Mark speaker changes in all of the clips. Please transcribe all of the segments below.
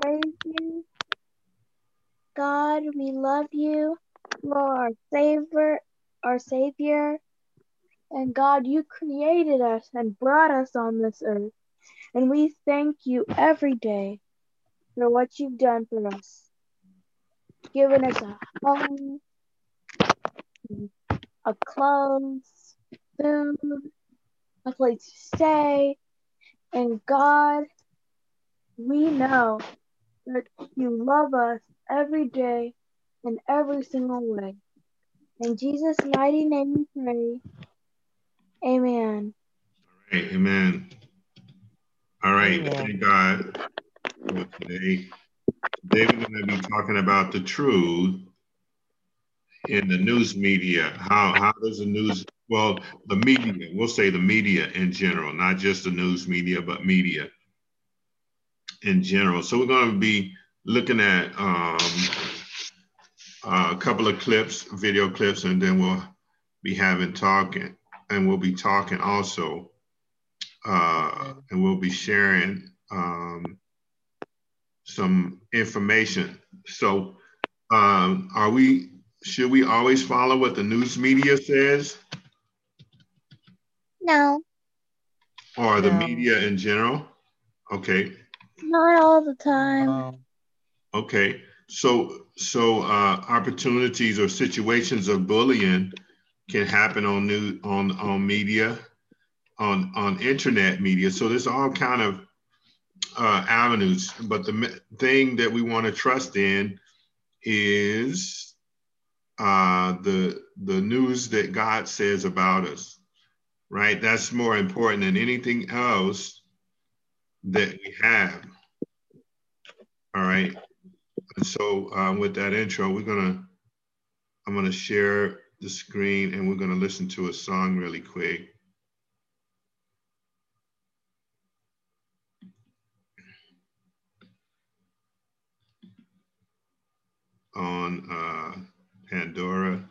Speaker 1: praise you. God, we love you. Our Savior, our Savior. And God, you created us and brought us on this earth. And we thank you every day for what you've done for us. Giving us a home, a clothes, food, a place to stay. And God, we know that you love us every day in every single way. In Jesus' mighty name we pray. Amen.
Speaker 2: All right, amen. All right,
Speaker 3: Amen.
Speaker 2: thank God for today. Today we're going to be talking about the truth in the news media. How how does the news well the media, we'll say the media in general, not just the news media, but media in general. So we're going to be looking at um, a couple of clips, video clips, and then we'll be having talking, and we'll be talking also, uh, and we'll be sharing um, some information. So, um, are we? Should we always follow what the news media says,
Speaker 1: No,
Speaker 2: or the
Speaker 3: No.
Speaker 2: media in general? Okay.
Speaker 1: Not all the time.
Speaker 3: Um,
Speaker 2: Okay, so so uh, opportunities or situations of bullying can happen on new on on media, on on internet media. So there's all kind of uh, avenues. But the thing that we want to trust in is uh, the the news that God says about us. Right, that's more important than anything else that we have. All right. And so um, with that intro, we're gonna, I'm gonna share the screen and we're gonna listen to a song really quick. On uh, Pandora.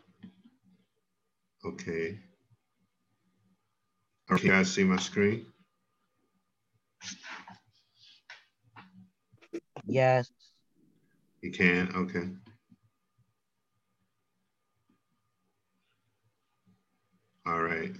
Speaker 2: Okay. Okay, guys see my screen?
Speaker 3: Yes.
Speaker 2: You can, okay. All right.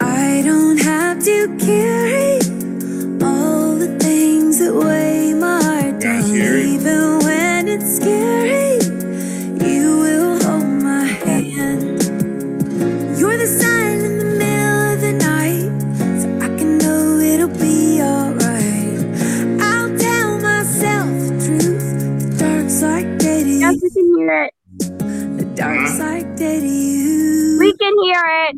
Speaker 4: I don't have to carry all the things that weigh my heart
Speaker 2: Guys,
Speaker 4: down.
Speaker 2: hear it?
Speaker 4: Even when it's scary, you will hold my hand. You're the sun in the middle of the night, so I can know it'll be alright. I'll tell myself the truth. The dark side day to
Speaker 1: Yes, we can hear it.
Speaker 4: The dark
Speaker 2: Huh?
Speaker 4: side day to you.
Speaker 1: We can hear it.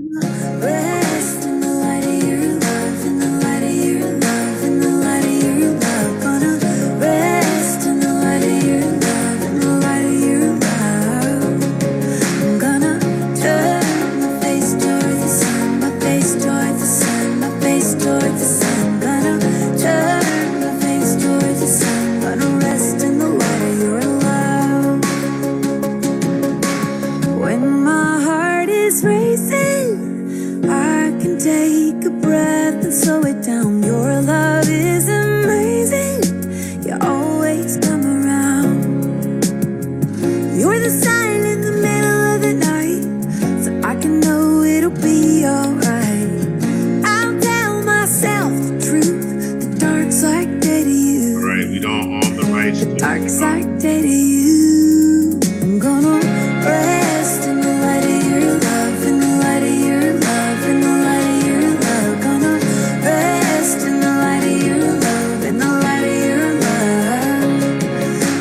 Speaker 4: Dark day to you. I'm gonna rest in the light of your love, in the light of your love, in the light of your love. Gonna rest in the light of your love, in the light of your love.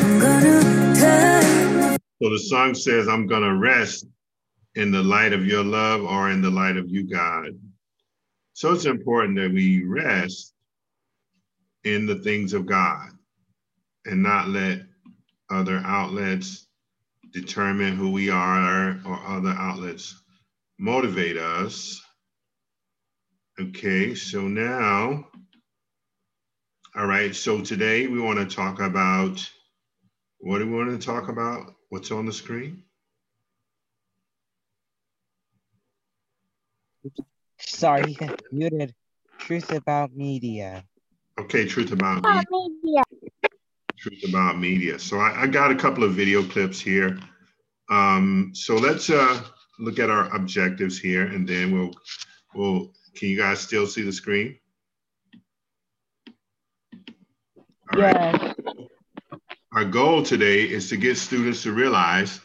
Speaker 4: I'm gonna turn
Speaker 2: So the song says, I'm to rest in the light of your love or in the light of you, God. So it's important that we rest in the things of God and not let other outlets determine who we are or other outlets motivate us. Okay, so now All right, so today we want to talk about, what do we want to talk about? What's on the screen?
Speaker 3: Sorry, muted. Truth about media.
Speaker 2: Okay, truth about media. Truth about media. So I, I got a couple of video clips here. Um, so let's uh, look at our objectives here, and then we'll we'll. Can you guys still see the screen? All right.
Speaker 3: Yes.
Speaker 2: Our goal today is to get students to realize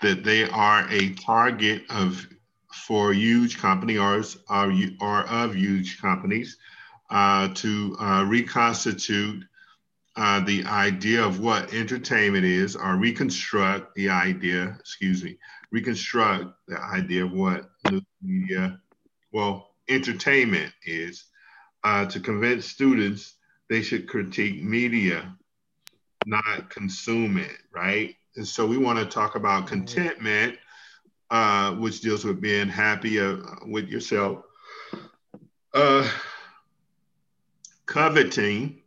Speaker 2: that they are a target of for huge company or, or, or of huge companies uh, to uh, reconstitute uh, the idea of what entertainment is or reconstruct the idea, excuse me, reconstruct the idea of what news media, well, entertainment is uh, to convince students they should critique media not consume it, right? And so we want to talk about contentment, uh, which deals with being happy uh, with yourself. Uh, coveting,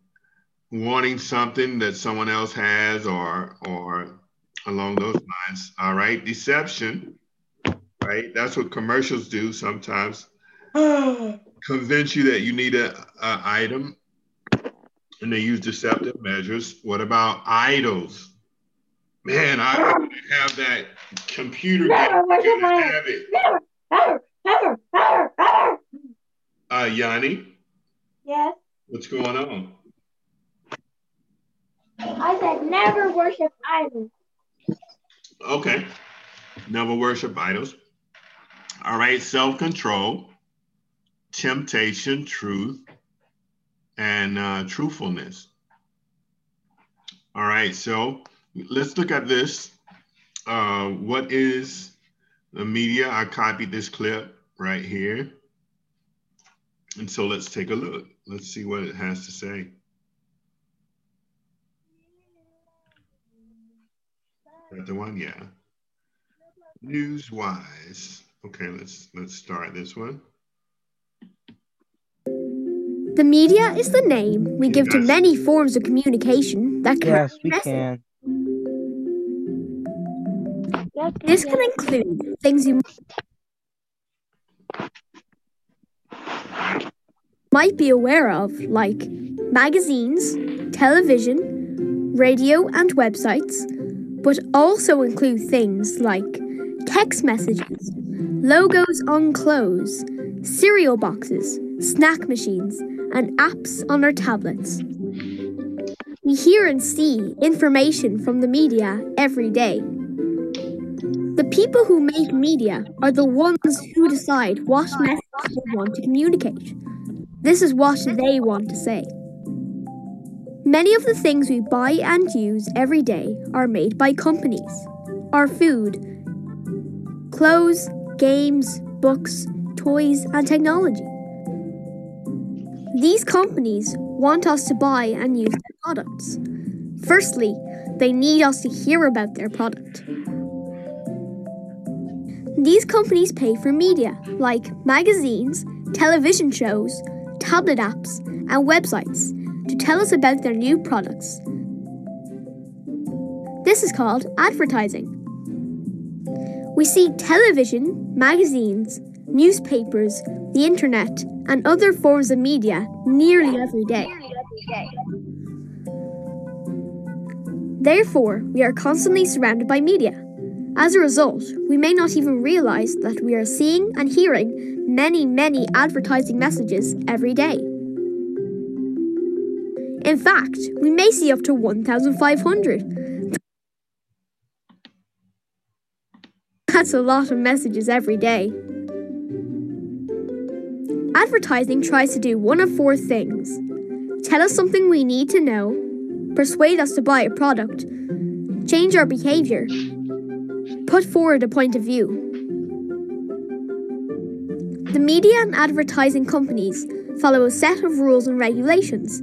Speaker 2: wanting something that someone else has, or or along those lines. All right, deception, right? That's what commercials do sometimes. Convince you that you need a, a item and they use deceptive measures. What about idols? Man, I, have that computer game. Have it. Uh, Yanni,
Speaker 1: Yes,
Speaker 2: what's going on?
Speaker 1: I said never worship idols.
Speaker 2: Okay. Never worship idols. All right, self control, temptation, truth, and uh, truthfulness. All right, so let's look at this. Uh, what is the media? I copied this clip right here. And so let's take a look. Let's see what it has to say. That the one, yeah. Newswise. Okay, let's let's start this one.
Speaker 5: The media is the name we give to many forms of communication that can
Speaker 3: Yes, we can.
Speaker 5: This can include things you might be aware of, like magazines, television, radio, and websites, but also include things like text messages, logos on clothes, cereal boxes, snack machines, and apps on our tablets. We hear and see information from the media every day. The people who make media are the ones who decide what message they want to communicate. This is what they want to say. Many of the things we buy and use every day are made by companies. Our food, clothes, games, books, toys, and technology. These companies want us to buy and use their products. Firstly, they need us to hear about their product. These companies pay for media like magazines, television shows, tablet apps, and websites to tell us about their new products. This is called advertising. We see television, magazines, newspapers, the internet, and other forms of media nearly every day. Therefore, we are constantly surrounded by media. As a result, we may not even realize that we are seeing and hearing many, many advertising messages every day. In fact, we may see up to 1,500. That's a lot of messages every day. Advertising tries to do one of four things tell us something we need to know, persuade us to buy a product, change our behavior, put forward a point of view. The media and advertising companies follow a set of rules and regulations.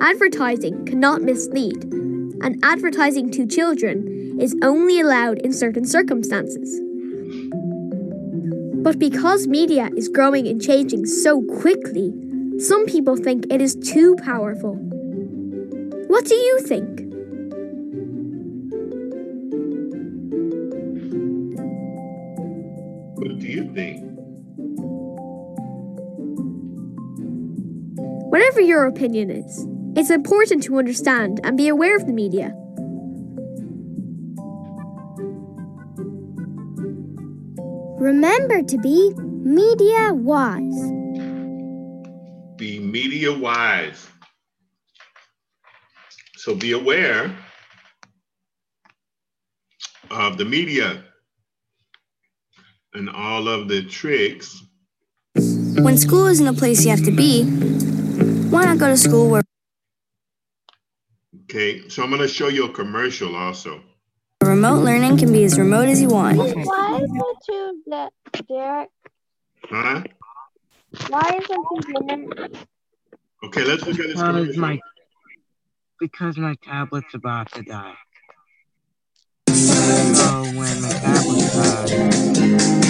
Speaker 5: Advertising cannot mislead, and advertising to children is only allowed in certain circumstances. But because media is growing and changing so quickly, some people think it is too powerful. What do you think?
Speaker 2: What do you think?
Speaker 5: Whatever your opinion is, it's important to understand and be aware of the media.
Speaker 6: Remember to be media wise.
Speaker 2: Be media wise. So be aware of the media and all of the tricks.
Speaker 4: When school isn't a place you have to be, why not go to school where
Speaker 2: Okay, so I'm going to show you a commercial also.
Speaker 4: remote learning can be as remote as you want?
Speaker 1: Why is it too that Derek?
Speaker 2: Huh?
Speaker 1: Why isn't he there?
Speaker 2: Okay, let's look at this
Speaker 3: Because
Speaker 2: commercial.
Speaker 3: my because my tablet's about to die. So when my tablet dies,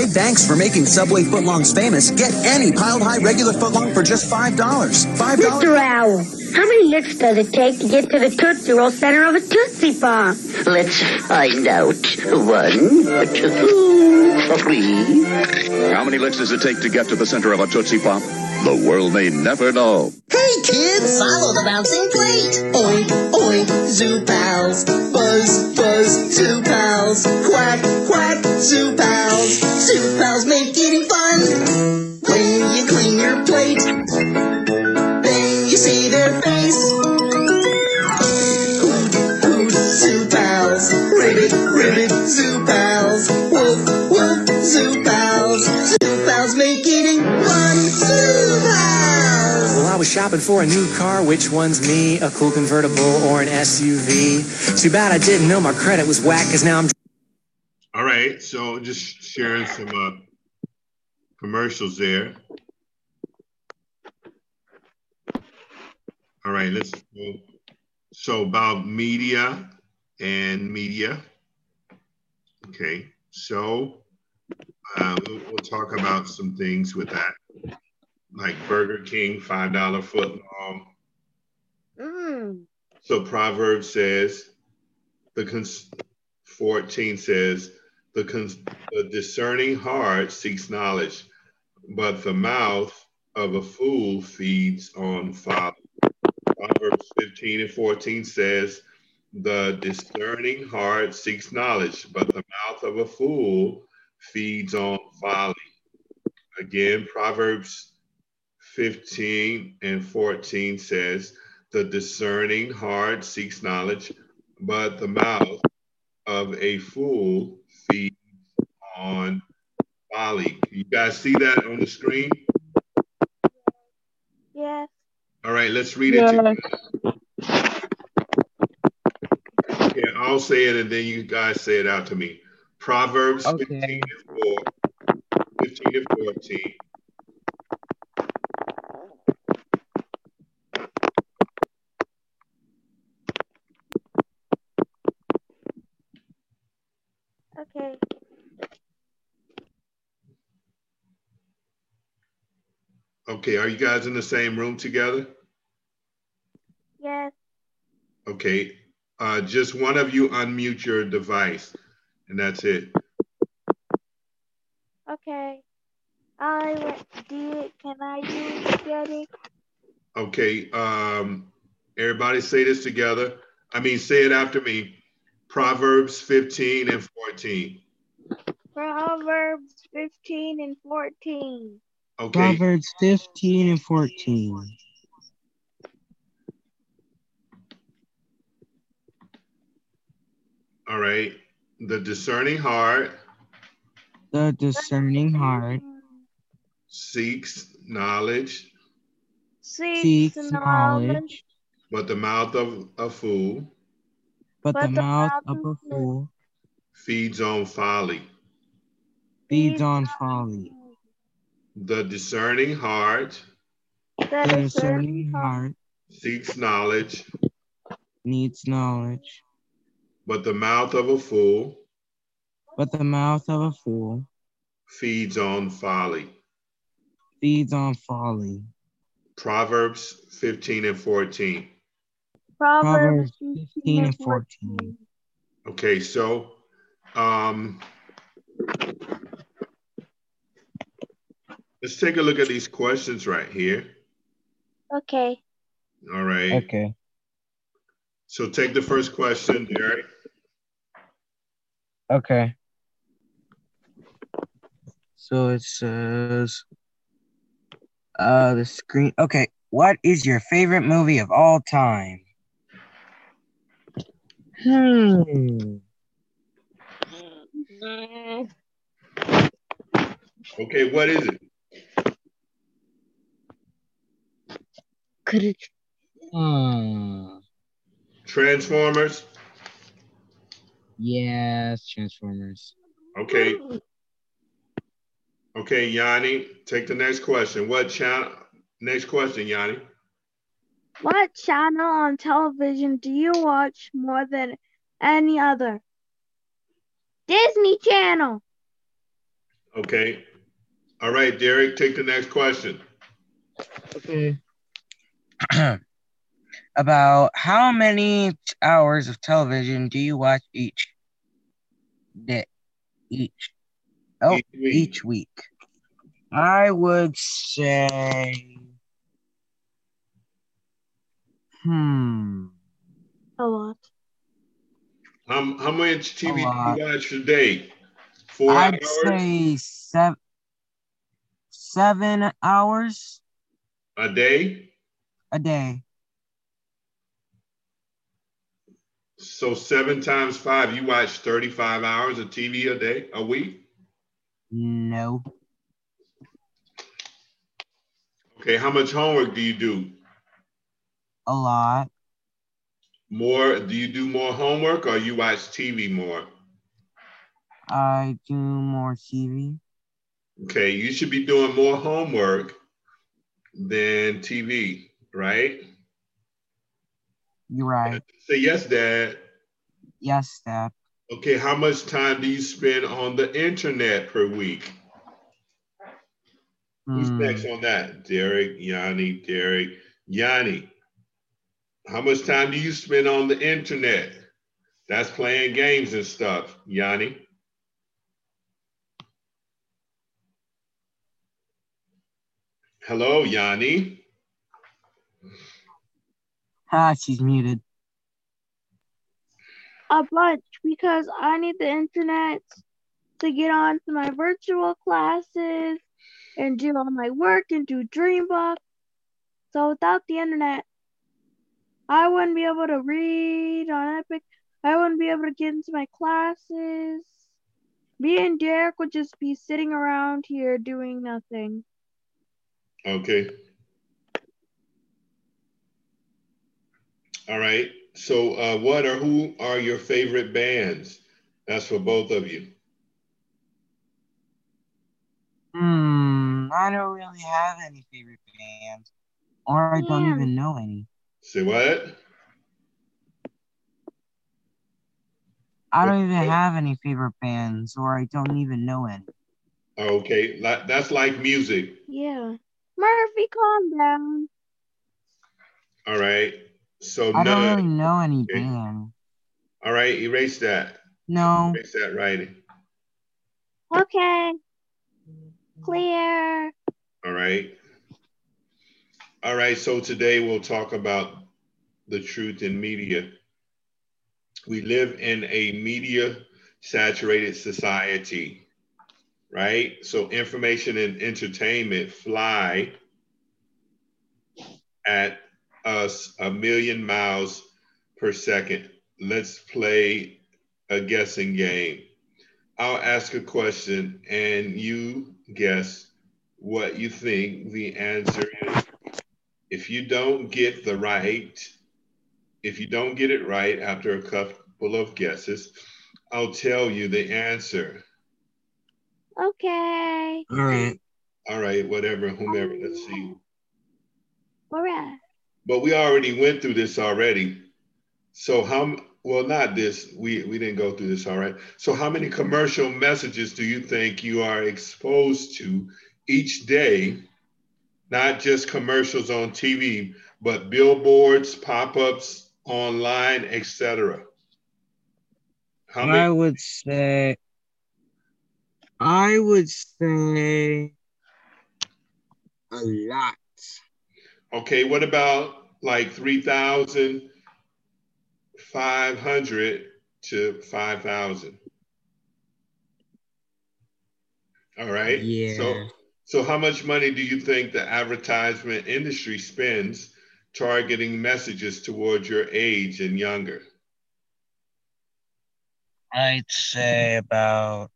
Speaker 7: say thanks for making Subway footlongs famous, get any piled high regular footlong for just $5. $5.
Speaker 8: Mr. Owl, how many licks does it take to get to the Tootsie Roll center of a Tootsie Pop?
Speaker 9: Let's find out. One, two, three.
Speaker 10: How many licks does it take to get to the center of a Tootsie Pop? The world may never know.
Speaker 7: Hey kids, follow the bouncing plate. Oink, oink, zoo pals. Buzz, buzz, zoo pals. Quack, quack, zoo pals. Zoo pals make eating fun. When you clean your plate, then you see their face. Zoo pals. Ribbit, ribbit, zoo pals. Woof, woof, zoo pals. Zoo pals make eating fun. Zoo pals.
Speaker 11: Well, I was shopping for a new car. Which one's me? A cool convertible or an SUV? Too bad I didn't know my credit was whack, cause now I'm
Speaker 2: so just sharing some uh, commercials there. All right, let's go. So about media and media. Okay, so uh, we'll, we'll talk about some things with that, like Burger King five dollar foot long.
Speaker 1: Mm.
Speaker 2: So Proverbs says, the cons- 14 says, the, the discerning heart seeks knowledge, but the mouth of a fool feeds on folly. Proverbs 15 and 14 says, the discerning heart seeks knowledge, but the mouth of a fool feeds on folly. Again, Proverbs 15 and 14 says, the discerning heart seeks knowledge, but the mouth of a fool feeds on folly. You guys see that on the screen?
Speaker 1: Yes.
Speaker 2: All right, let's read it. together. Okay, I'll say it and then you guys say it out to me. Proverbs
Speaker 3: Okay.
Speaker 2: 15 and 4, 15 and 14.
Speaker 1: Okay.
Speaker 2: Okay, are you guys in the same room together?
Speaker 1: Yes.
Speaker 2: Okay, uh, just one of you unmute your device, and that's it.
Speaker 1: Okay. I did. Can I do it?
Speaker 2: Okay, um, everybody say this together. I mean, say it after me. Proverbs 15 and 14.
Speaker 1: Proverbs 15 and 14.
Speaker 2: Okay,
Speaker 3: Proverbs 15 and 14.
Speaker 2: all right. The discerning heart
Speaker 3: The discerning heart
Speaker 2: seeks knowledge,
Speaker 1: Seeks,
Speaker 3: seeks
Speaker 1: knowledge,
Speaker 3: knowledge,
Speaker 2: but the mouth of a fool
Speaker 3: but
Speaker 1: But
Speaker 3: the
Speaker 1: the
Speaker 3: mouth
Speaker 1: mouth
Speaker 3: of
Speaker 1: of
Speaker 3: a
Speaker 1: a
Speaker 3: fool
Speaker 2: feeds on folly.
Speaker 3: feeds on folly.
Speaker 2: The discerning heart
Speaker 1: The
Speaker 3: The
Speaker 1: discerning
Speaker 3: discerning
Speaker 1: heart
Speaker 3: heart
Speaker 2: seeks knowledge,
Speaker 3: needs knowledge,
Speaker 2: But the mouth of a fool
Speaker 3: But the mouth of a fool
Speaker 2: feeds on folly.
Speaker 3: feeds on folly.
Speaker 2: Proverbs 15 and 14.
Speaker 1: Proverbs
Speaker 3: Proverbs 15 and 14.
Speaker 2: Okay, so um let's take a look at these questions right here.
Speaker 1: Okay.
Speaker 2: All right.
Speaker 3: Okay.
Speaker 2: So take the first question, Derek.
Speaker 3: Okay. So it says, uh, the screen. Okay. What is your favorite movie of all time? Hmm.
Speaker 2: Okay, what is it?
Speaker 3: Could it? Hmm.
Speaker 2: Transformers?
Speaker 3: Yes, Transformers.
Speaker 2: Okay. Okay, Yanni, take the next question. What channel? Next question, Yanni.
Speaker 1: What channel on television do you watch more than any other? Disney Channel.
Speaker 2: Okay. All right, Derek, take the next question.
Speaker 3: Okay. About how many hours of television do you watch each day? Each. Oh,
Speaker 2: Each week.
Speaker 3: each week. I would say. Hmm.
Speaker 1: A lot.
Speaker 2: How, how much TV do you watch a day? Four
Speaker 3: I'd
Speaker 2: hours?
Speaker 3: say seven. Seven hours
Speaker 2: A day?
Speaker 3: A day.
Speaker 2: So seven times five, you watch 35 hours of TV a day, a week?
Speaker 3: No.
Speaker 2: Okay, how much homework do you do?
Speaker 3: A lot.
Speaker 2: More, do you do more homework or you watch TV more?
Speaker 3: I do more TV.
Speaker 2: Okay, you should be doing more homework than TV, right?
Speaker 3: You're right.
Speaker 2: Say yes, Dad.
Speaker 3: Yes, Dad.
Speaker 2: Okay, how much time do you spend on the internet per week? Who's
Speaker 3: Hmm.
Speaker 2: next on that? Derek, Yanni, Derek, Yanni. How much time do you spend on the internet? That's playing games and stuff, Yanni. Hello, Yanni.
Speaker 3: Ah, she's muted.
Speaker 1: A bunch because I need the internet to get on to my virtual classes and do all my work and do DreamBox. So without the internet, I wouldn't be able to read on Epic. I wouldn't be able to get into my classes. Me and Derek would just be sitting around here doing nothing.
Speaker 2: Okay. All right. So, uh, what or who are your favorite bands? That's for both of you.
Speaker 3: Hmm. I don't really have any favorite bands, or I don't
Speaker 1: Yeah.
Speaker 3: even know any.
Speaker 2: Say what?
Speaker 3: I don't even have any favorite bands, or I don't even know any.
Speaker 2: Okay, li- that's like music.
Speaker 1: Yeah. Murphy, calm down.
Speaker 2: All right. So
Speaker 3: I don't really know any
Speaker 2: Okay.
Speaker 3: band.
Speaker 2: All right, erase that.
Speaker 3: No.
Speaker 2: Erase that writing.
Speaker 1: Okay. Clear.
Speaker 2: All right. All right. So today we'll talk about the truth in media. We live in a media saturated society, right? So information and entertainment fly at us a million miles per second. Let's play a guessing game. I'll ask a question and you guess what you think the answer is. If you don't get the right, if you don't get it right after a couple of guesses, I'll tell you the answer.
Speaker 1: Okay.
Speaker 3: All right.
Speaker 2: All right, whatever, whomever, let's see.
Speaker 1: All right.
Speaker 2: But we already went through this already. So how well, not this. We we didn't go through this. All right. So, how many commercial messages do you think you are exposed to each day? Not just commercials on TV, but billboards, pop-ups, online, etc. How many?
Speaker 3: I would say, I would say a lot.
Speaker 2: Okay. What about like three thousand five hundred to five thousand? All right.
Speaker 3: Yeah.
Speaker 2: So, so how much money do you think the advertisement industry spends targeting messages towards your age and younger?
Speaker 3: I'd say about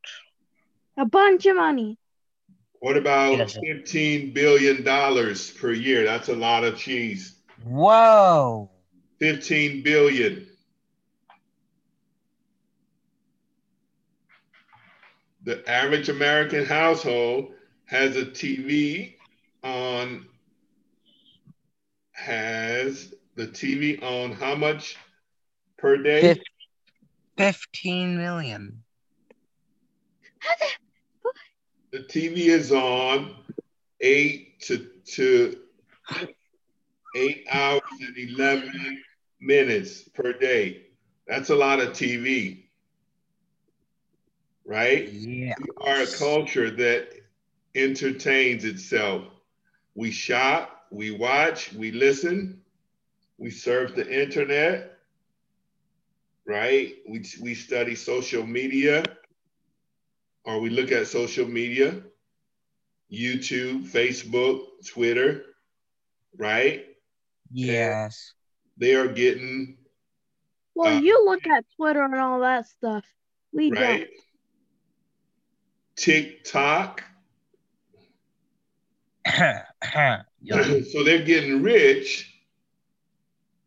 Speaker 1: A bunch of money.
Speaker 2: What about
Speaker 3: Yes.
Speaker 2: fifteen billion dollars per year? That's a lot of cheese.
Speaker 3: whoa.
Speaker 2: Fifteen billion. The average American household has a TV on has the TV on how much per day?
Speaker 3: Fif- 15 million.
Speaker 2: The TV is on eight to to eight hours and eleven minutes per day. That's a lot of TV, right?
Speaker 3: Yeah.
Speaker 2: We are a culture that entertains itself. We shop, we watch, we listen, we surf the internet, right? We, we study social media, or we look at social media, YouTube, Facebook, Twitter, right?
Speaker 3: Yes.
Speaker 2: They are getting,
Speaker 1: Well,
Speaker 2: Uh,
Speaker 1: you look at Twitter and all that stuff. We
Speaker 2: right? TikTok. So they're getting rich.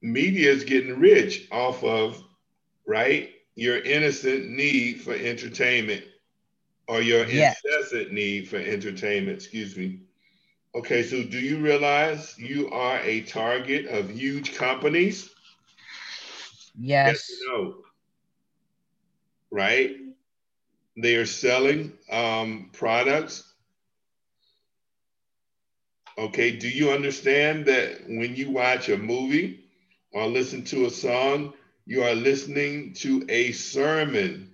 Speaker 2: Media is getting rich off of, right? Your innocent need for entertainment or your
Speaker 3: Yes.
Speaker 2: incessant need for entertainment, excuse me. Okay, so do you realize you are a target of huge companies? Yes.
Speaker 3: Yes.
Speaker 2: or no? Right? They are selling um, products. Okay, do you understand that when you watch a movie or listen to a song, you are listening to a sermon?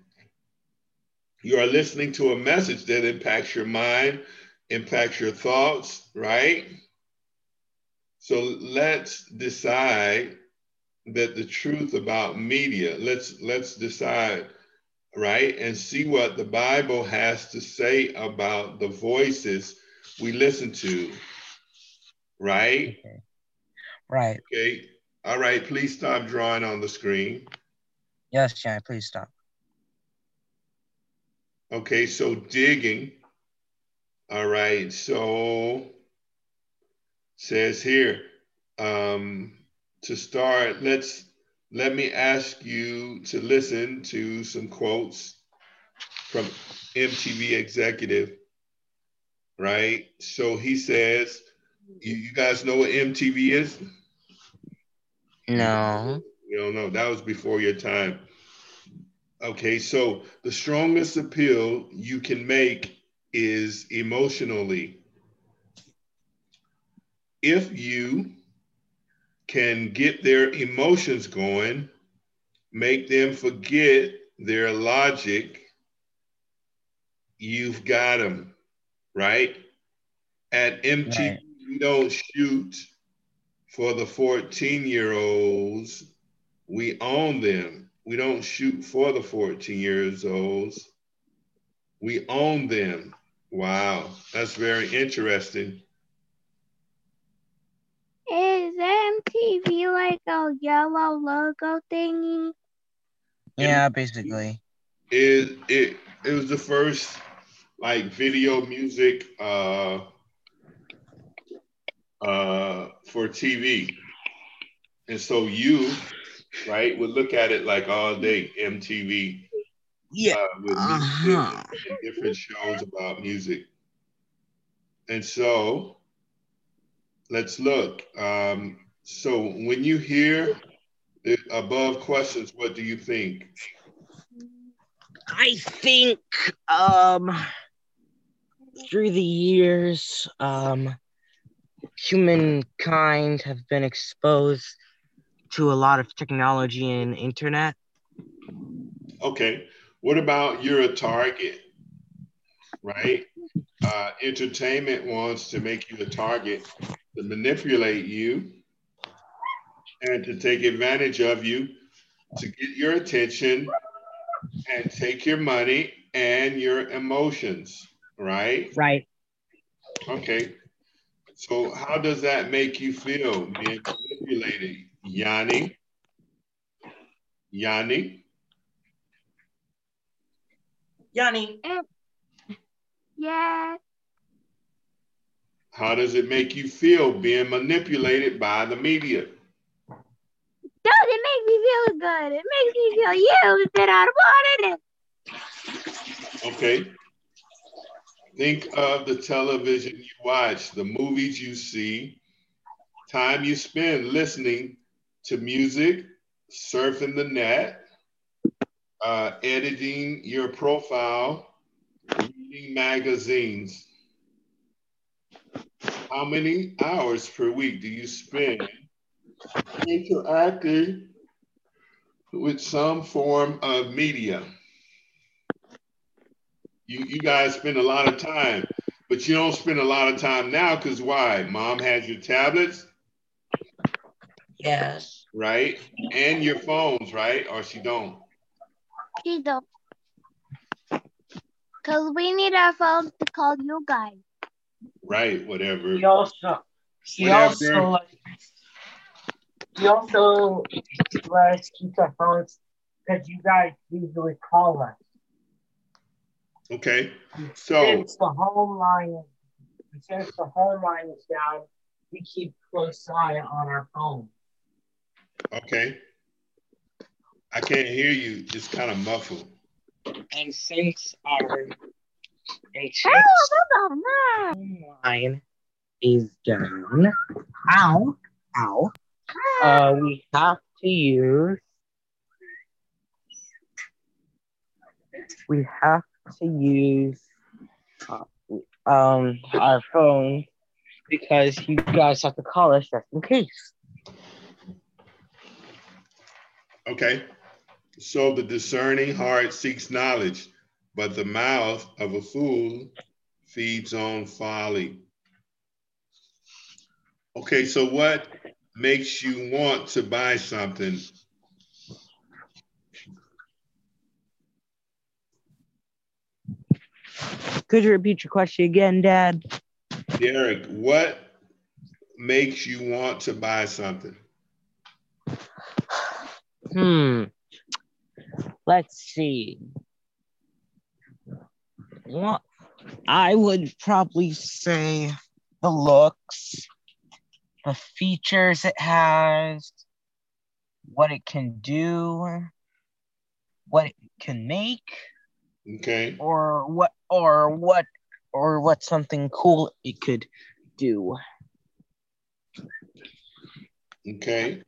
Speaker 2: You are listening to a message that impacts your mind, impacts your thoughts, right? So let's decide that the truth about media let's let's decide right and see what the bible has to say about the voices we listen to right
Speaker 3: Okay. Right.
Speaker 2: okay all right please stop drawing on the screen
Speaker 3: Yes, Johnny, please stop.
Speaker 2: Okay so digging all right so says here um to start let's let me ask you to listen to some quotes from MTV executive, right? So he says, you, you guys know what MTV is?
Speaker 3: No.
Speaker 2: You don't know. That was before your time. Okay, so the strongest appeal you can make is emotionally. If you can get their emotions going, make them forget their logic, you've got them, right? At MTV,
Speaker 3: Right.
Speaker 2: we don't shoot for the 14 year olds, we own them. We don't shoot for the 14 years olds, we own them. Wow, that's very interesting.
Speaker 1: Is MTV like a yellow logo thingy?
Speaker 3: Yeah, basically.
Speaker 2: it it it was the first like video music uh uh for TV. And so you right would look at it like all day MTV
Speaker 3: Yeah.
Speaker 2: uh, with
Speaker 3: Uh-huh.
Speaker 2: different shows about music. And so let's look. Um, so when you hear the above questions, what do you think?
Speaker 3: I think um through the years, um humankind have been exposed to a lot of technology and internet.
Speaker 2: Okay. What about you're a target, right? Uh, entertainment wants to make you a target to manipulate you and to take advantage of you to get your attention and take your money and your emotions, right?
Speaker 3: Right.
Speaker 2: Okay. So how does that make you feel being manipulated? Yanni? Yanni?
Speaker 3: Yanni.
Speaker 1: Yeah.
Speaker 2: How does it make you feel being manipulated by the media?
Speaker 1: Doesn't make me feel good. It makes me feel used and I wanted it.
Speaker 2: Okay. Think of the television you watch, the movies you see, time you spend listening to music, surfing the net, uh, editing your profile, reading magazines. How many hours per week do you spend interacting with some form of media? You, you guys spend a lot of time, but you don't spend a lot of time now because why? Mom has your tablets,
Speaker 3: Yes.
Speaker 2: right? And your phones, right? Or she don't.
Speaker 1: She don't. Cause we need our phones to call you guys.
Speaker 2: Right, whatever.
Speaker 3: He also he
Speaker 2: Whatever.
Speaker 3: also he also let keep our phones because you guys usually call us.
Speaker 2: Okay. So
Speaker 3: Since the home line since the home line is down, we keep close eye on our phone.
Speaker 2: Okay. I can't hear you. It's kind of muffled.
Speaker 3: And since our and since
Speaker 1: Oh, no,
Speaker 3: home line is down, ow, ow, uh, we have to use we have to use uh, um our phone because you guys have to call us just in case.
Speaker 2: Okay. So the discerning heart seeks knowledge, but the mouth of a fool feeds on folly. Okay, so what makes you want to buy something?
Speaker 3: Could you repeat your question again, Dad?
Speaker 2: Derek, what makes you want to buy something?
Speaker 3: Hmm. Let's see. What I would probably say the looks, the features it has, what it can do, what it can make,
Speaker 2: Okay.
Speaker 3: or what or what or what something cool it could do.
Speaker 2: Okay.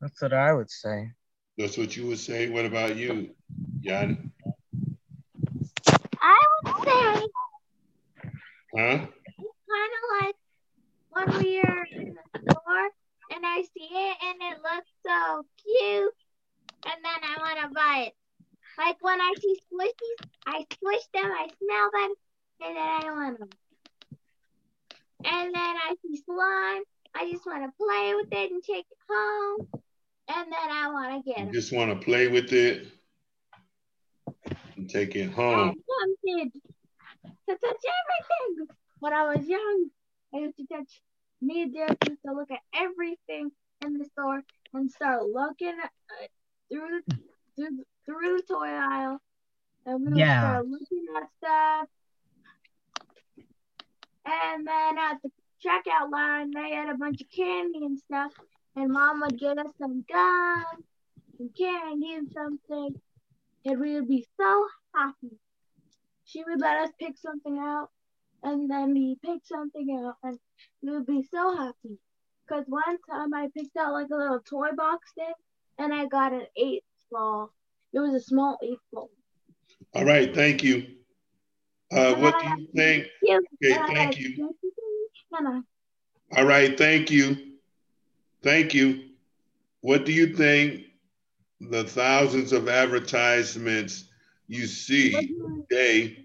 Speaker 3: That's what I would say.
Speaker 2: That's what you would say. What about you, Jan?
Speaker 1: I would say
Speaker 2: Huh?
Speaker 1: It's kind of like when we are in the store and I see it and it looks so cute and then I want to buy it. Like when I see squishies, I squish them, I smell them, and then I want them. And then I see slime, I just want to play with it and take it home. And then I want to get
Speaker 2: You just want to play with it and take it home.
Speaker 1: I'm
Speaker 2: home.
Speaker 1: tempted to touch everything. When I was young, I used to touch. Me and Derek used to look at everything in the store and start looking at, uh, through the through, through the toy aisle, and we would
Speaker 3: Yeah.
Speaker 1: start looking at stuff. And then at the checkout line, they had a bunch of candy and stuff, and Mom would get us some gum, some candy, and something, and we would be so happy. She would let us pick something out, and then we pick something out, and we would be so happy. Cause one time I picked out like a little toy box thing, and I got an eight ball. It was a small eight ball.
Speaker 2: All right, thank you. Uh, what do you think? Okay, thank you.
Speaker 1: And
Speaker 2: All right, thank you. Thank you. What do you think the thousands of advertisements you see today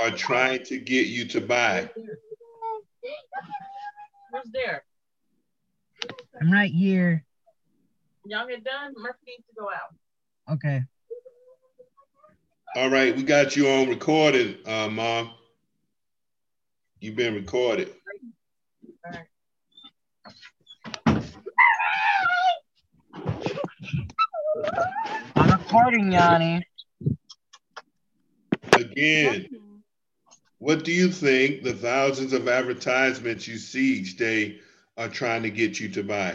Speaker 2: are trying to get you to buy?
Speaker 12: Who's there?
Speaker 3: I'm right here.
Speaker 12: Y'all get done? Murphy needs to go out.
Speaker 3: Okay.
Speaker 2: All right, we got you on recording, uh, Mom. You've been recorded.
Speaker 12: All right.
Speaker 3: I'm recording, Yanni.
Speaker 2: Again, what do you think the thousands of advertisements you see each day are trying to get you to buy?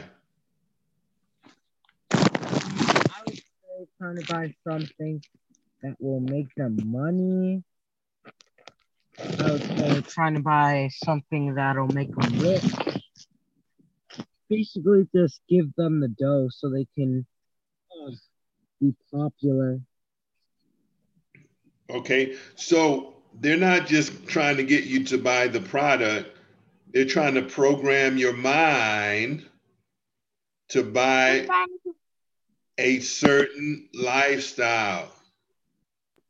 Speaker 3: They're trying to buy something that will make them money. I would say trying to buy something that'll make them rich. Basically, just give them the dough so they can be popular.
Speaker 2: Okay, so they're not just trying to get you to buy the product, they're trying to program your mind to buy a certain lifestyle.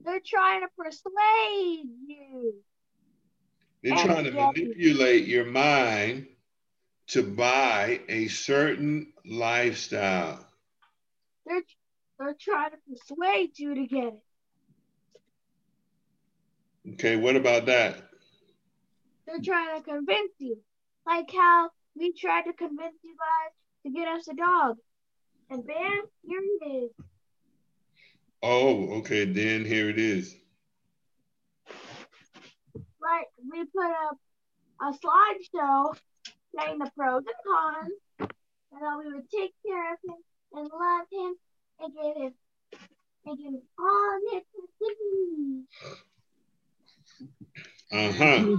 Speaker 1: They're trying to persuade you.
Speaker 2: They're
Speaker 1: And
Speaker 2: trying to
Speaker 1: get-
Speaker 2: manipulate your mind to buy a certain lifestyle.
Speaker 1: They're they're trying to persuade you to get it.
Speaker 2: Okay, what about that?
Speaker 1: They're trying to convince you. Like how we tried to convince you guys to get us a dog. And bam, here it is.
Speaker 2: Oh, okay, then here it is.
Speaker 1: Like we put up a slideshow saying the pros and cons, and how we would take care of him and love him and give him and give him all his activities.
Speaker 2: Uh-huh.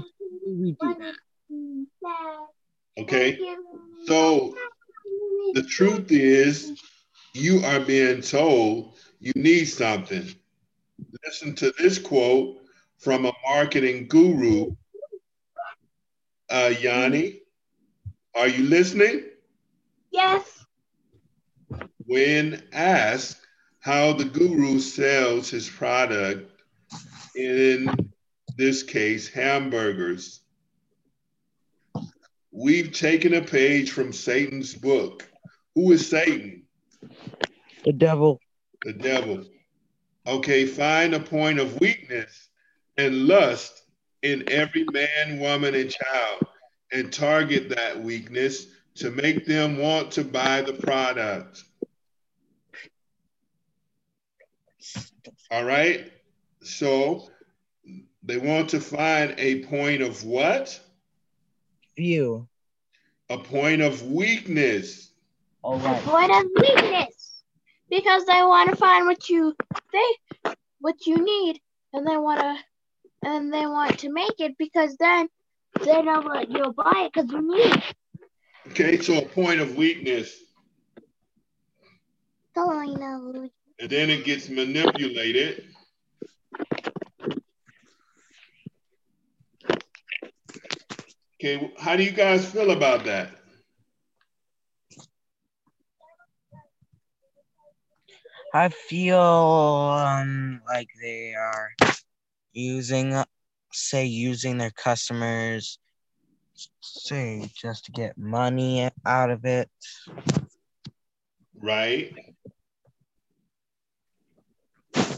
Speaker 2: Okay. So the truth is you are being told you need something. Listen to this quote from a marketing guru. Uh, Yanni, are you listening?
Speaker 1: Yes.
Speaker 2: When asked how the guru sells his product, in this case, hamburgers, we've taken a page from Satan's book. Who is Satan?
Speaker 3: The devil.
Speaker 2: The devil. Okay, find a point of weakness and lust in every man, woman, and child and target that weakness to make them want to buy the product. All right. So they want to find a point of what?
Speaker 3: View.
Speaker 2: A point of weakness.
Speaker 3: All
Speaker 1: A point of weakness. Because they want to find what you they what you need and they want to and they want to make it because then they know what you'll buy it because you need it.
Speaker 2: Okay, so a point of weakness.
Speaker 1: So I know.
Speaker 2: And then it gets manipulated. Okay, how do you guys feel about that?
Speaker 3: I feel um like they are using say using their customers say just to get money out of it.
Speaker 2: Right?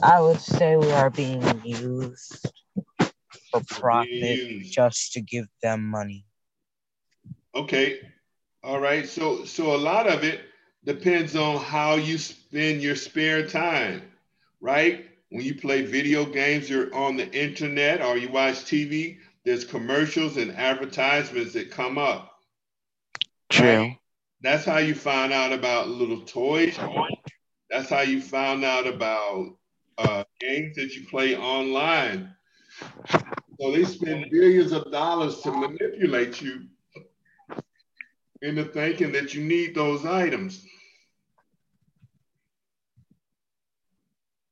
Speaker 3: I would say we are being used for profit just to give them money.
Speaker 2: Okay. All right. So so a lot of it depends on how you spend your spare time, right? When you play video games, you're on the internet or you watch TV, there's commercials and advertisements that come up.
Speaker 3: True.
Speaker 2: That's how you find out about little toys. That's how you found out about uh, games that you play online. So they spend billions of dollars to manipulate you into thinking that you need those items.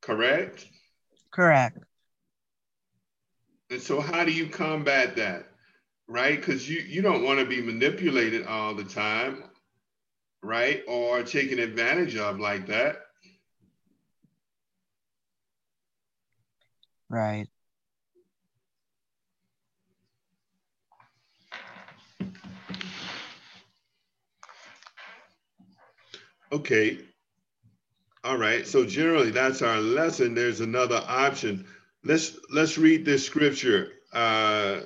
Speaker 2: Correct?
Speaker 3: Correct.
Speaker 2: And so how do you combat that? Right? Because you, you don't want to be manipulated all the time, right? Or taken advantage of like that.
Speaker 3: Right.
Speaker 2: Okay. All right. So generally that's our lesson. There's another option. Let's let's read this scripture. Uh,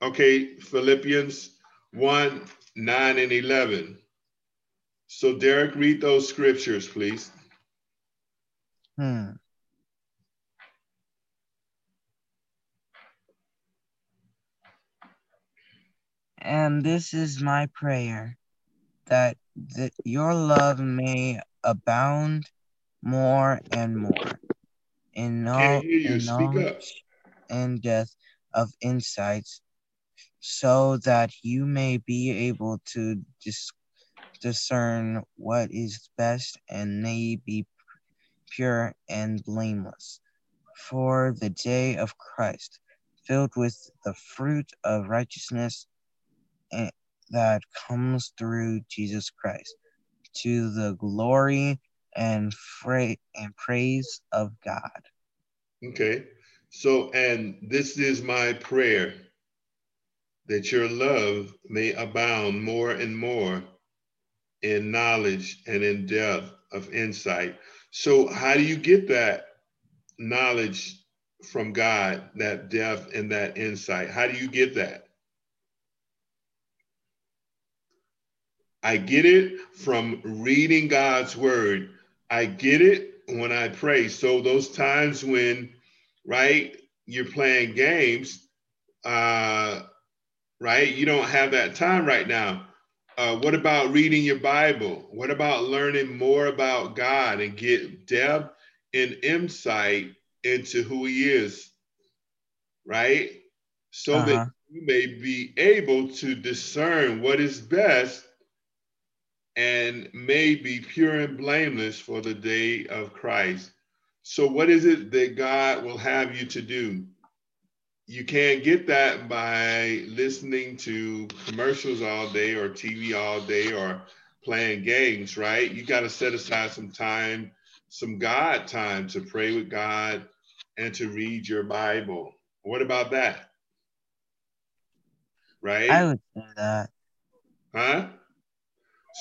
Speaker 2: okay, Philippians 1, 9 and 11. So Derek, read those scriptures, please.
Speaker 3: Hmm. And this is my prayer that, that your love may abound more and more in all in knowledge and depth of insights, so that you may be able to dis- discern what is best and may be pure and blameless. For the day of Christ, filled with the fruit of righteousness that comes through Jesus Christ, to the glory and, fra- and praise of God.
Speaker 2: Okay. So, and this is my prayer that your love may abound more and more in knowledge and in depth of insight. So, how do you get that knowledge from God, that depth and that insight? How do you get that? I get it from reading God's word. I get it when I pray. So those times when, right, you're playing games, uh, right, you don't have that time right now. Uh, what about reading your Bible? What about learning more about God and get depth and insight into who He is, right? So
Speaker 3: Uh-huh.
Speaker 2: that you may be able to discern what is best and may be pure and blameless for the day of Christ. So, what is it that God will have you to do? You can't get that by listening to commercials all day or TV all day or playing games, right? You got to set aside some time, some God time to pray with God and to read your Bible. What about that? Right?
Speaker 3: I would say that.
Speaker 2: Huh?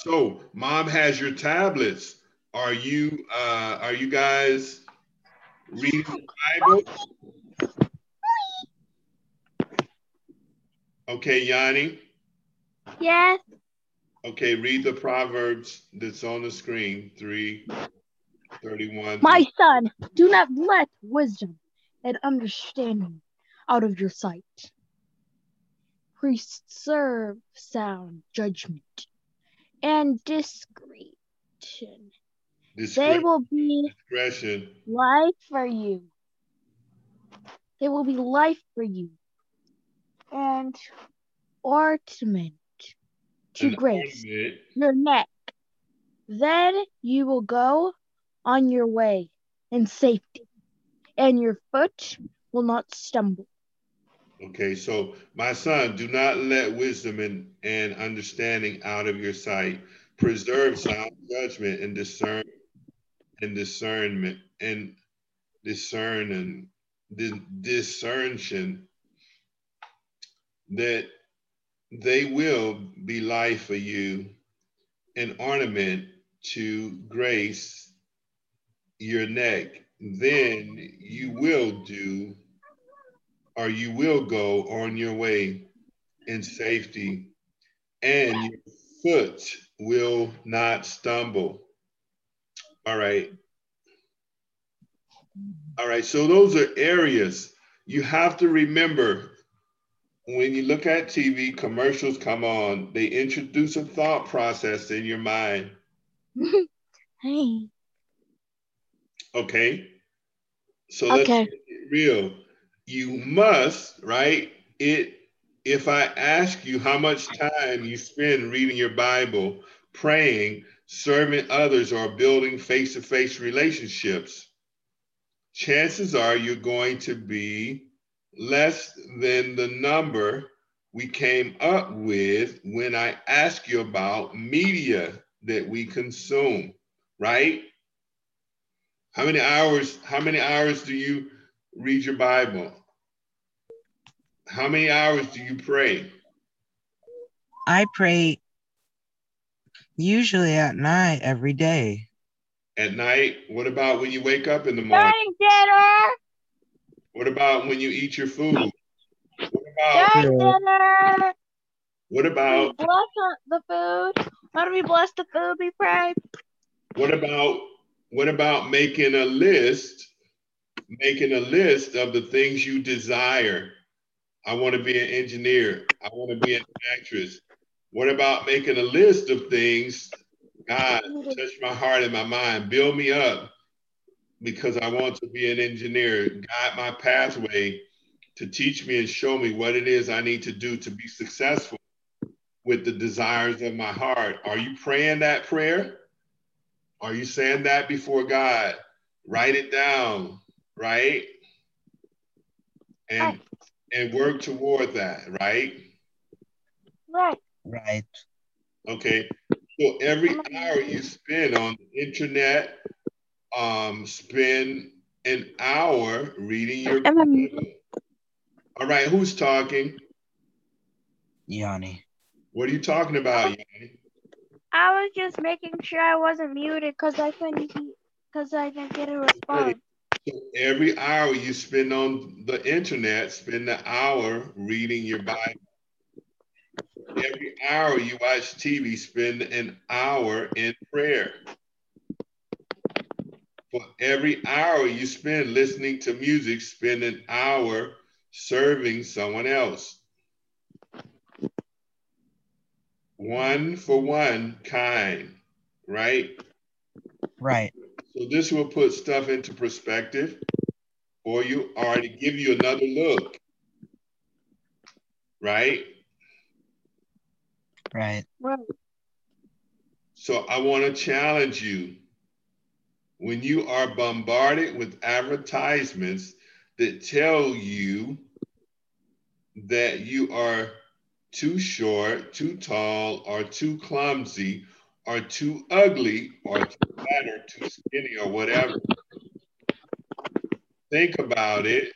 Speaker 2: So mom has your tablets. Are you uh are you guys reading the Bible? Okay, Yanni.
Speaker 1: Yes.
Speaker 2: Okay, read the Proverbs that's on the screen. 3 31.
Speaker 1: My son, do not let wisdom and understanding out of your sight. Preserve sound judgment and discretion. They will be
Speaker 2: discretion.
Speaker 1: life for you. They will be life for you. And ornament to
Speaker 2: An
Speaker 1: grace
Speaker 2: ornament.
Speaker 1: your neck. Then you will go on your way in safety, and your foot will not stumble.
Speaker 2: Okay, so my son, do not let wisdom and, and understanding out of your sight. Preserve sound judgment and discern and discernment and discern and di- discerntion that they will be life for you, an ornament to grace your neck. Then you will do or you will go on your way in safety, and your foot will not stumble. All right. All right. So those are areas you have to remember when you look at TV, commercials come on, they introduce a thought process in your mind.
Speaker 1: hey.
Speaker 2: Okay. So let's
Speaker 1: Okay.
Speaker 2: get real. You must, right? It if I ask you how much time you spend reading your Bible, praying, serving others, or building face-to-face relationships, chances are you're going to be less than the number we came up with when I asked you about media that we consume, right? How many hours, how many hours do you read your Bible? How many hours do you pray?
Speaker 3: I pray usually at night every day.
Speaker 2: At night? What about when you wake up in the morning?
Speaker 1: During dinner.
Speaker 2: What about when you eat your food? What about
Speaker 1: During dinner.
Speaker 2: what
Speaker 1: We
Speaker 2: about
Speaker 1: bless the food. How do we bless the food we pray?
Speaker 2: what about what about making a list? Making a list of the things you desire. I want to be an engineer. I want to be an actress. What about making a list of things? God, touch my heart and my mind. Build me up because I want to be an engineer. Guide my pathway to teach me and show me what it is I need to do to be successful with the desires of my heart. Are you praying that prayer? Are you saying that before God? Write it down, right? And and work toward that, right?
Speaker 1: Right.
Speaker 3: Right.
Speaker 2: Okay. So every hour you spend on the internet, um, spend an hour reading your Bible. All right, who's talking?
Speaker 3: Yanni.
Speaker 2: What are you talking about, Yanni?
Speaker 1: I was just making sure I wasn't muted because I couldn't because I didn't get a response.
Speaker 2: Every hour you spend on the internet, spend an hour reading your Bible. Every hour you watch TV, spend an hour in prayer. For every hour you spend listening to music, spend an hour serving someone else. One for one kind, right?
Speaker 3: Right.
Speaker 2: So this will put stuff into perspective for you or to give you another look. Right?
Speaker 3: Right.
Speaker 1: Right.
Speaker 2: So I want to challenge you. When you are bombarded with advertisements that tell you that you are too short, too tall, or too clumsy, or too ugly, or too fat, or too skinny, or whatever. Think about it.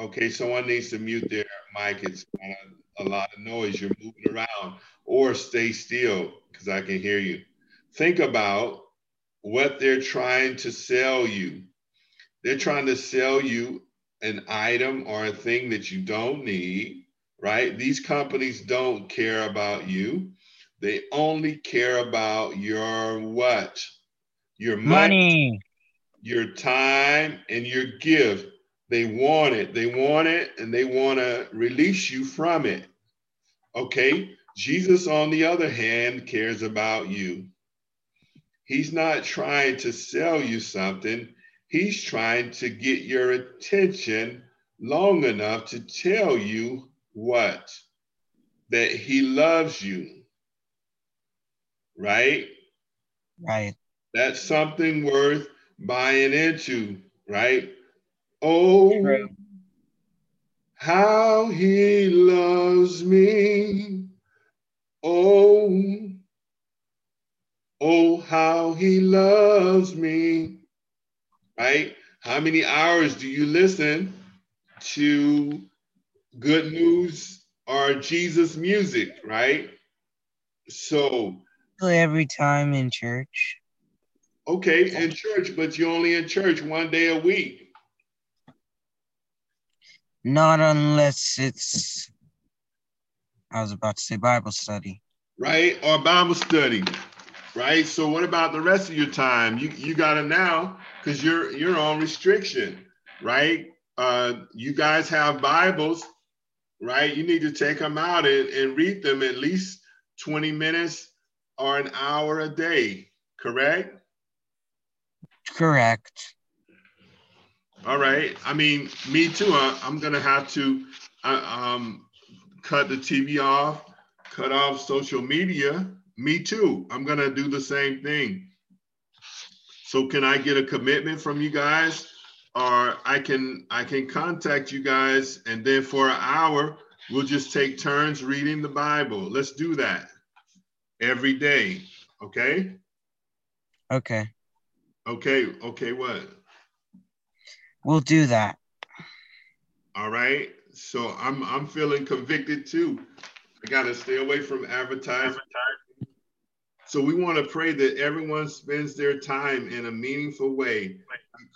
Speaker 2: Okay, someone needs to mute their mic. It's kind of a lot of noise. You're moving around, or stay still because I can hear you. Think about what they're trying to sell you. They're trying to sell you an item or a thing that you don't need, right? These companies don't care about you. They only care about your what? Your money,
Speaker 3: Money.
Speaker 2: your time, and your gift. They want it. They want it, and they want to release you from it. Okay? Jesus, on the other hand, cares about you. He's not trying to sell you something. He's trying to get your attention long enough to tell you what? That he loves you. Right?
Speaker 3: Right.
Speaker 2: That's something worth buying into, right? Oh,
Speaker 3: True.
Speaker 2: how he loves me. Oh, oh, how he loves me. Right? How many hours do you listen to good news or Jesus music, right? So,
Speaker 3: Every time in church.
Speaker 2: okay, in church, but you're only in church one day a week.
Speaker 3: Not unless it's I was about to say Bible study.
Speaker 2: right? Or Bible study, right? So what about the rest of your time? You you gotta now because you're you're on restriction, right? Uh, you guys have Bibles, right? You need to take them out and, and read them at least 20 minutes or an hour a day, correct?
Speaker 3: Correct.
Speaker 2: All right. I mean, me too. I, I'm gonna have to uh, um, cut the TV off, cut off social media. Me too. I'm gonna do the same thing. So can I get a commitment from you guys, or I can I can contact you guys, and then for an hour we'll just take turns reading the Bible. Let's do that every day. Okay.
Speaker 3: Okay.
Speaker 2: Okay. Okay. What?
Speaker 3: We'll do that.
Speaker 2: All right. So I'm I'm feeling convicted too. I gotta stay away from advertising. So we want to pray that everyone spends their time in a meaningful way,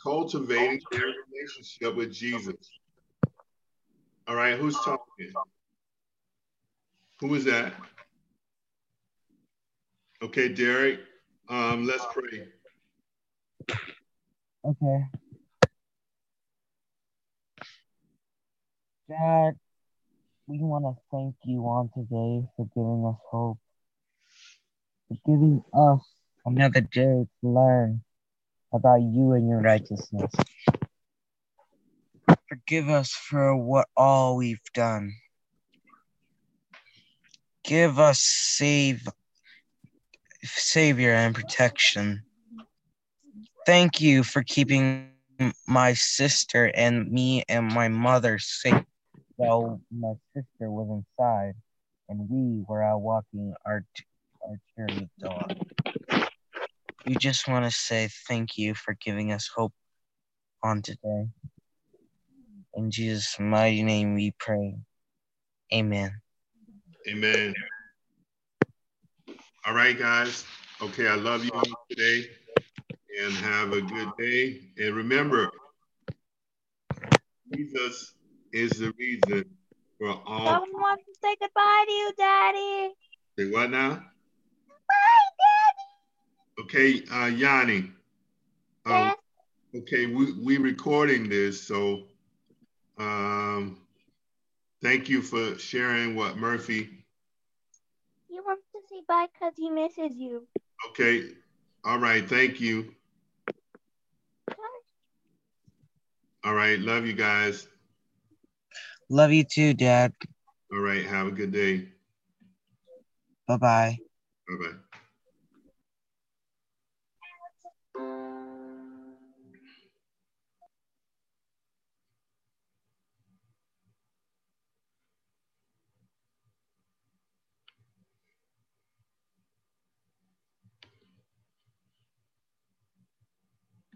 Speaker 2: cultivating their relationship with Jesus. All right, who's talking? Who is that? Okay, Derek. Um, let's pray.
Speaker 3: Okay. Dad, we want to thank you on today for giving us hope, for giving us another day to learn about you and your righteousness. Forgive us for what all we've done. Give us save, savior and protection. Thank you for keeping my sister and me and my mother safe while my sister was inside and we were out walking our our cherry dog. We just want to say thank you for giving us hope on today. In Jesus' mighty name we pray. Amen.
Speaker 2: Amen. All right, guys. Okay, I love you all today and have a good day. And remember, Jesus is the reason for all.
Speaker 1: Someone wants to say goodbye to you, Daddy.
Speaker 2: Say what now?
Speaker 1: Bye, Daddy.
Speaker 2: Okay, uh, Yanni. Uh,
Speaker 1: Yes.
Speaker 2: Okay, we we recording this, so um, thank you for sharing what Murphy.
Speaker 1: Daddy. He wants to say bye because he misses you.
Speaker 2: Okay, all right, thank you. All right, love you guys.
Speaker 3: Love you too, Dad.
Speaker 2: All right, have a good day.
Speaker 3: Bye bye.
Speaker 2: Bye bye.